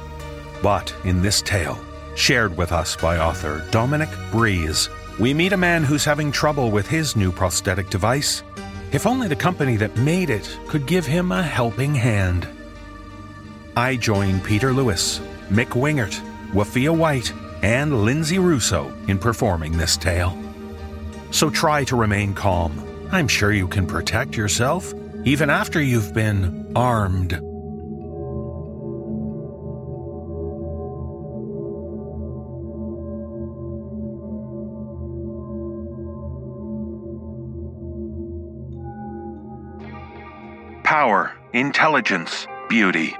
But in this tale, shared with us by author Dominic Breeze, we meet a man who's having trouble with his new prosthetic device. If only the company that made it could give him a helping hand. I join Peter Lewis, Mick Wingert, Wafiyyah White, and Linsay Rousseau in performing this tale. So try to remain calm. I'm sure you can protect yourself, even after you've been armed. Power, intelligence, beauty.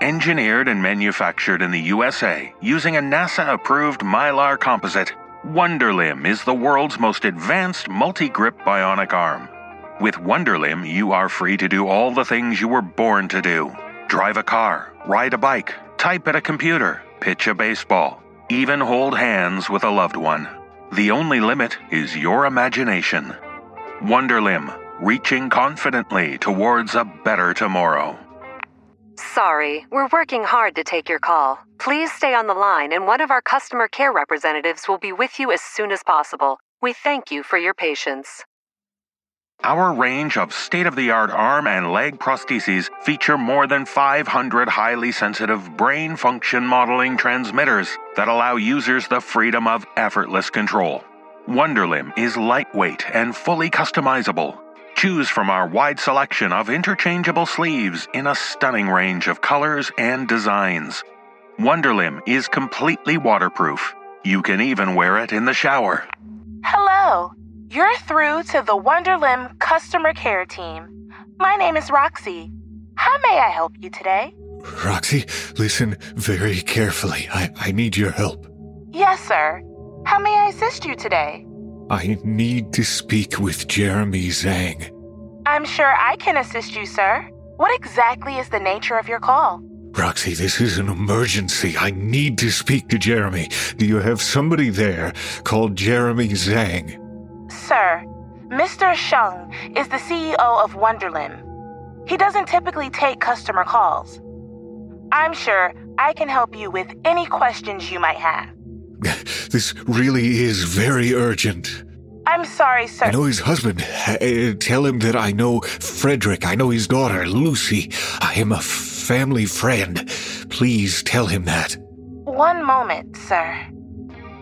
Engineered and manufactured in the USA using a NASA approved Mylar composite, Wonderlimb is the world's most advanced multi grip bionic arm. With Wonderlimb, you are free to do all the things you were born to do drive a car, ride a bike, type at a computer, pitch a baseball, even hold hands with a loved one. The only limit is your imagination. Wonderlimb, reaching confidently towards a better tomorrow. Sorry, we're working hard to take your call. Please stay on the line, and one of our customer care representatives will be with you as soon as possible. We thank you for your patience. Our range of state of the art arm and leg prostheses feature more than 500 highly sensitive brain function modeling transmitters that allow users the freedom of effortless control. Wonderlimb is lightweight and fully customizable. Choose from our wide selection of interchangeable sleeves in a stunning range of colors and designs. Wonderlimb is completely waterproof. You can even wear it in the shower. Hello. You're through to the Wonderlimb customer care team. My name is Roxy. How may I help you today? Roxy, listen very carefully. I, I need your help. Yes, sir. How may I assist you today? I need to speak with Jeremy Zhang. I'm sure I can assist you, sir. What exactly is the nature of your call? Roxy, this is an emergency. I need to speak to Jeremy. Do you have somebody there called Jeremy Zhang? Sir, Mr. Zhang is the CEO of Wonderlimb. He doesn't typically take customer calls. I'm sure I can help you with any questions you might have. *laughs* This really is very urgent. I'm sorry, sir. I know his husband. Uh, tell him that I know Frederick. I know his daughter, Lucy. I am a family friend. Please tell him that. One moment, sir.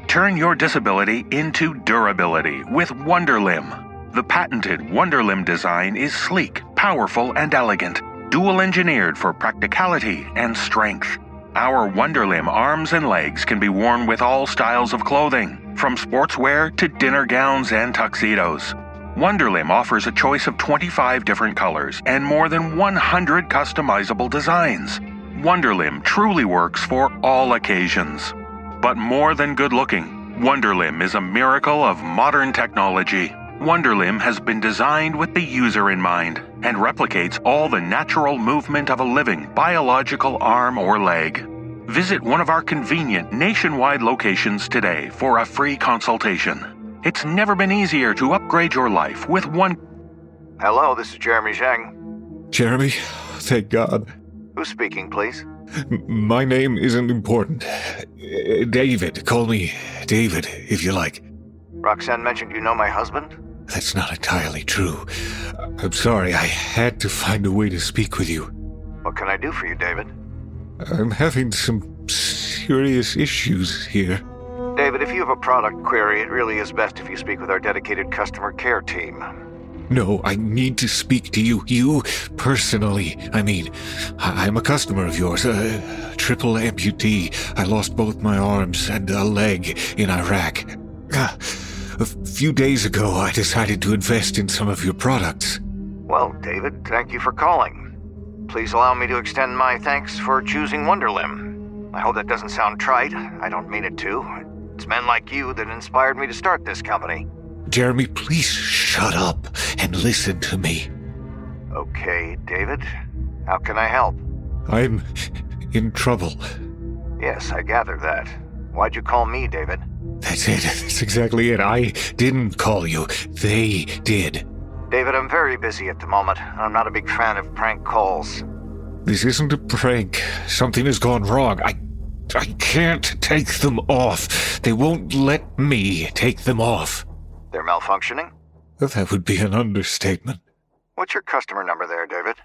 Turn your disability into durability with Wonderlimb. The patented Wonderlimb design is sleek, powerful, and elegant, dual engineered for practicality and strength. Our Wonderlimb arms and legs can be worn with all styles of clothing, from sportswear to dinner gowns and tuxedos. Wonderlimb offers a choice of 25 different colors and more than 100 customizable designs. Wonderlimb truly works for all occasions. But more than good looking, Wonderlimb is a miracle of modern technology. Wonderlimb has been designed with the user in mind and replicates all the natural movement of a living biological arm or leg. Visit one of our convenient nationwide locations today for a free consultation. It's never been easier to upgrade your life with one. Hello, this is Jeremy Zhang. Jeremy, thank God. Who's speaking, please? My name isn't important. David, call me David if you like. Roxanne mentioned you know my husband? That's not entirely true. I'm sorry, I had to find a way to speak with you. What can I do for you, David? I'm having some serious issues here. David, if you have a product query, it really is best if you speak with our dedicated customer care team. No, I need to speak to you. You personally. I mean, I- am a customer of yours. A triple amputee. I lost both my arms and a leg in Iraq. Ah, A few days ago, I decided to invest in some of your products. Well, David, thank you for calling. Please allow me to extend my thanks for choosing Wonderlimb. I hope that doesn't sound trite. I don't mean it to. It's men like you that inspired me to start this company. Jeremy, please shut up and listen to me. Okay, David. How can I help? I'm in trouble. Yes, I gather that. Why'd you call me, David? That's it. That's exactly it. I didn't call you. They did. David, I'm very busy at the moment. I'm not a big fan of prank calls. This isn't a prank. Something has gone wrong. I I can't take them off. They won't let me take them off. They're malfunctioning? That would be an understatement. What's your customer number there, David?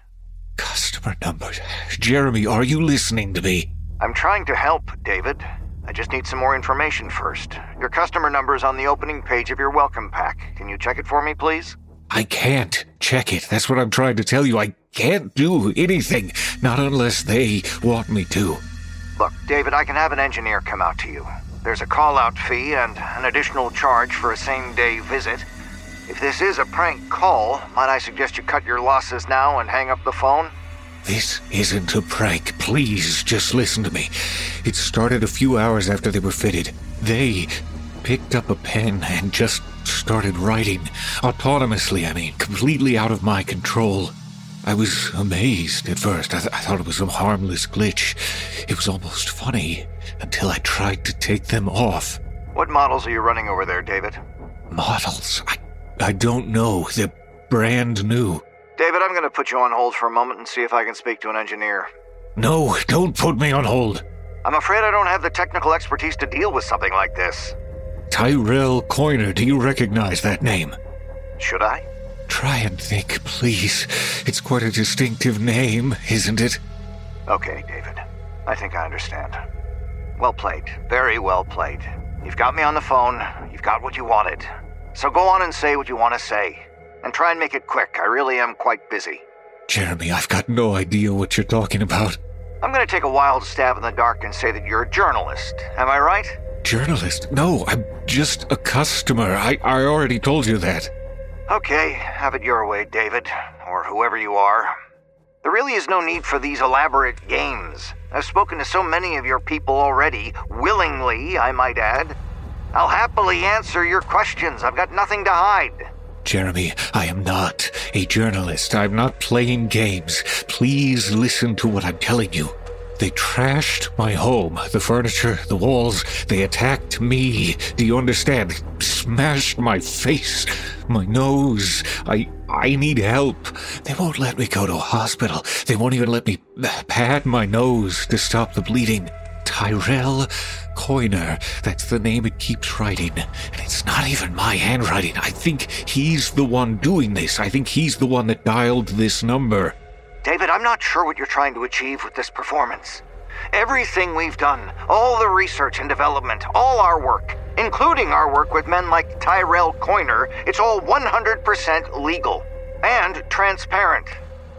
Customer number. Jeremy, are you listening to me? I'm trying to help, David. I just need some more information first. Your customer number is on the opening page of your welcome pack. Can you check it for me, please? I can't check it. That's what I'm trying to tell you. I can't do anything, not unless they want me to. Look, David, I can have an engineer come out to you. There's a call out fee and an additional charge for a same day visit. If this is a prank call, might I suggest you cut your losses now and hang up the phone? This isn't a prank. Please just listen to me. It started a few hours after they were fitted. They picked up a pen and just started writing. Autonomously, I mean, completely out of my control. I was amazed at first. I, th- I, thought it was some harmless glitch. It was almost funny until I tried to take them off. What models are you running over there, David? Models? I, I don't know. They're brand new. David, I'm going to put you on hold for a moment and see if I can speak to an engineer. No, don't put me on hold. I'm afraid I don't have the technical expertise to deal with something like this. Tyrell Coiner, do you recognize that name? Should I? Try and think, please. It's quite a distinctive name, isn't it? Okay, David. I think I understand. Well played. Very well played. You've got me on the phone. You've got what you wanted. So go on and say what you want to say. And try and make it quick. I really am quite busy. Jeremy, I've got no idea what you're talking about. I'm going to take a wild stab in the dark and say that you're a journalist. Am I right? Journalist? No, I'm just a customer. I, I already told you that. Okay, have it your way, David, or whoever you are. There really is no need for these elaborate games. I've spoken to so many of your people already, willingly, I might add. I'll happily answer your questions. I've got nothing to hide. Jeremy, I am not a journalist. I'm not playing games. Please listen to what I'm telling you. They trashed my home, the furniture, the walls. They attacked me. Do you understand? Smashed my face, my nose. I I need help. They won't let me go to a hospital. They won't even let me pat my nose to stop the bleeding. Tyrell Coiner. That's the name it keeps writing. And it's not even my handwriting. I think he's the one doing this. I think he's the one that dialed this number. David, I'm not sure what you're trying to achieve with this performance. Everything we've done, all the research and development, all our work, including our work with men like Tyrell Coiner, it's all 100% legal and transparent.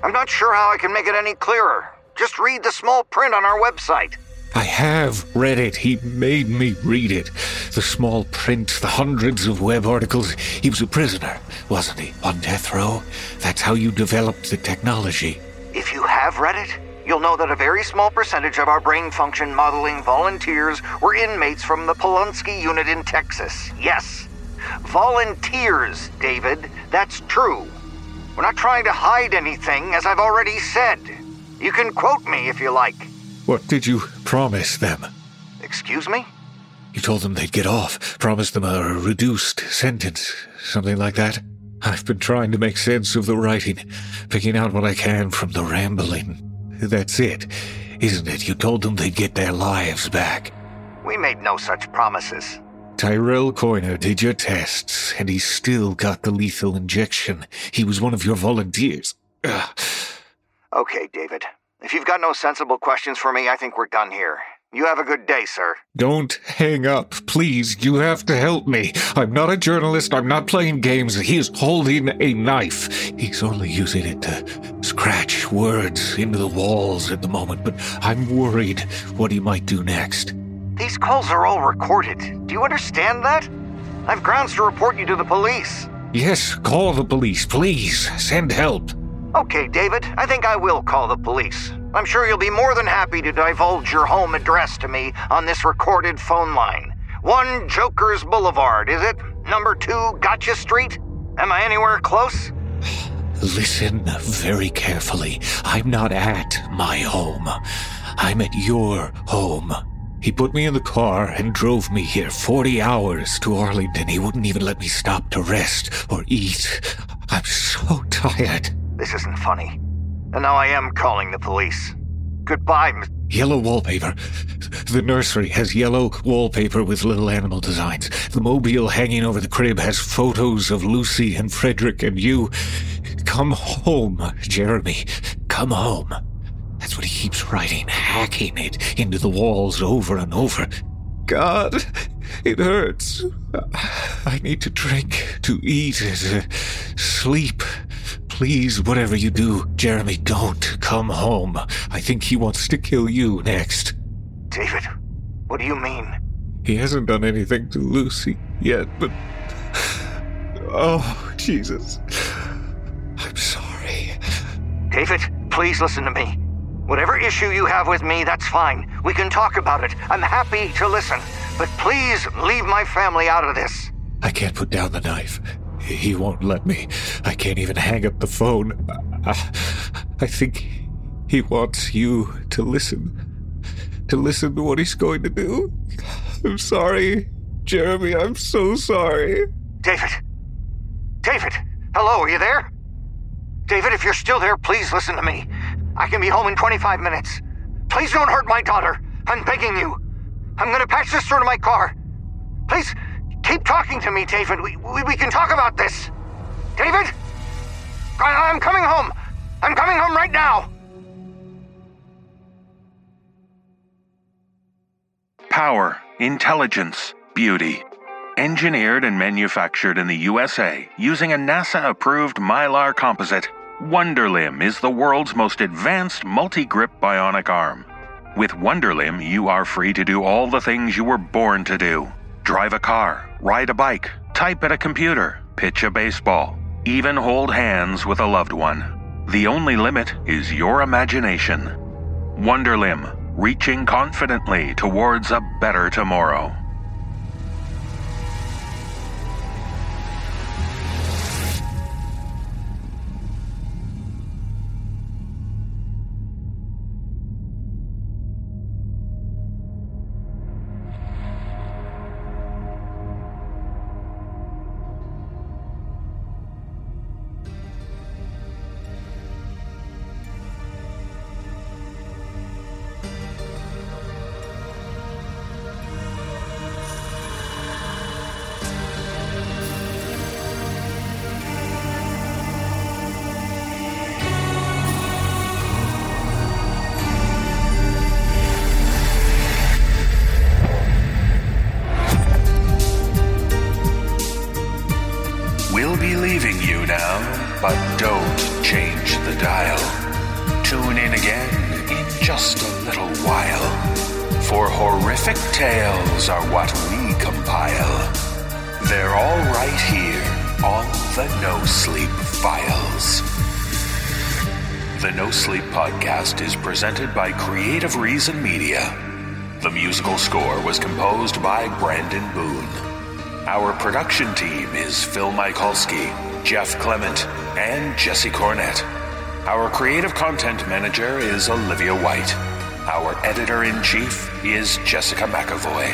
I'm not sure how I can make it any clearer. Just read the small print on our website. I have read it. He made me read it. The small print, the hundreds of web articles. He was a prisoner, wasn't he? On death row? That's how you developed the technology. If you have read it, you'll know that a very small percentage of our brain function modeling volunteers were inmates from the Polunsky unit in Texas. Yes. Volunteers, David. That's true. We're not trying to hide anything, as I've already said. You can quote me if you like. What did you promise them? Excuse me? You told them they'd get off, promised them a reduced sentence, something like that. I've been trying to make sense of the writing, picking out what I can from the rambling. That's it, isn't it? You told them they'd get their lives back. We made no such promises. Tyrell Coiner did your tests, and he still got the lethal injection. He was one of your volunteers. Ugh. Okay, David. If you've got no sensible questions for me, I think we're done here. You have a good day, sir. Don't hang up, please. You have to help me. I'm not a journalist. I'm not playing games. He is holding a knife. He's only using it to scratch words into the walls at the moment, but I'm worried what he might do next. These calls are all recorded. Do you understand that? I've grounds to report you to the police. Yes, call the police, please. Send help. Okay, David, I think I will call the police. I'm sure you'll be more than happy to divulge your home address to me on this recorded phone line. One Jokers Boulevard, is it? Number two Gotcha Street? Am I anywhere close? *sighs* Listen very carefully. I'm not at my home. I'm at your home. He put me in the car and drove me here 40 hours to Arlington. He wouldn't even let me stop to rest or eat. I'm so tired. This isn't funny. And now I am calling the police. Goodbye, Miss. Yellow wallpaper. The nursery has yellow wallpaper with little animal designs. The mobile hanging over the crib has photos of Lucy and Frederick and you. Come home, Jeremy. Come home. That's what he keeps writing, hacking it into the walls over and over. God, it hurts. I need to drink, to eat, to sleep. Please, whatever you do, Jeremy, don't come home. I think he wants to kill you next. David, what do you mean? He hasn't done anything to Lucy yet, but. Oh, Jesus. I'm sorry. David, please listen to me. Whatever issue you have with me, that's fine. We can talk about it. I'm happy to listen. But please leave my family out of this. I can't put down the knife. He won't let me. I can't even hang up the phone. I, I think he wants you to listen. To listen to what he's going to do. I'm sorry. Jeremy, I'm so sorry. David! David! Hello, are you there? David, if you're still there, please listen to me. I can be home in 25 minutes. Please don't hurt my daughter. I'm begging you. I'm gonna patch this through to my car. Please keep talking to me, David. We, we, we can talk about this. David? I, I'm coming home. I'm coming home right now. Power, intelligence, beauty. Engineered and manufactured in the USA using a NASA approved Mylar composite, Wonderlimb is the world's most advanced multi grip bionic arm. With Wonderlimb, you are free to do all the things you were born to do drive a car, ride a bike, type at a computer, pitch a baseball, even hold hands with a loved one. The only limit is your imagination. Wonderlimb, reaching confidently towards a better tomorrow. Be leaving you now, but don't change the dial. Tune in again in just a little while, for horrific tales are what we compile. They're all right here on the No Sleep Files. The No Sleep Podcast is presented by Creative Reason Media. The musical score was composed by Brandon Boone. Our production team is Phil Michalski, Jeff Clement, and Jesse Cornett. Our creative content manager is Olivia White. Our editor in chief is Jessica McAvoy.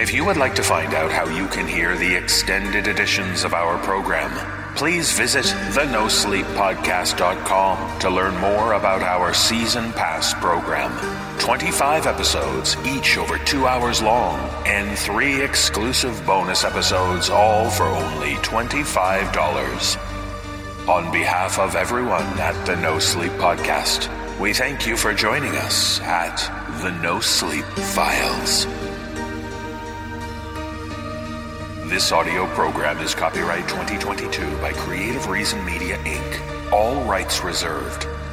If you would like to find out how you can hear the extended editions of our program, please visit thenosleeppodcast.com to learn more about our season pass program. 25 episodes, each over two hours long, and three exclusive bonus episodes, all for only $25. On behalf of everyone at the No Sleep Podcast, we thank you for joining us at the No Sleep Files. This audio program is copyright 2022 by Creative Reason Media Inc., all rights reserved.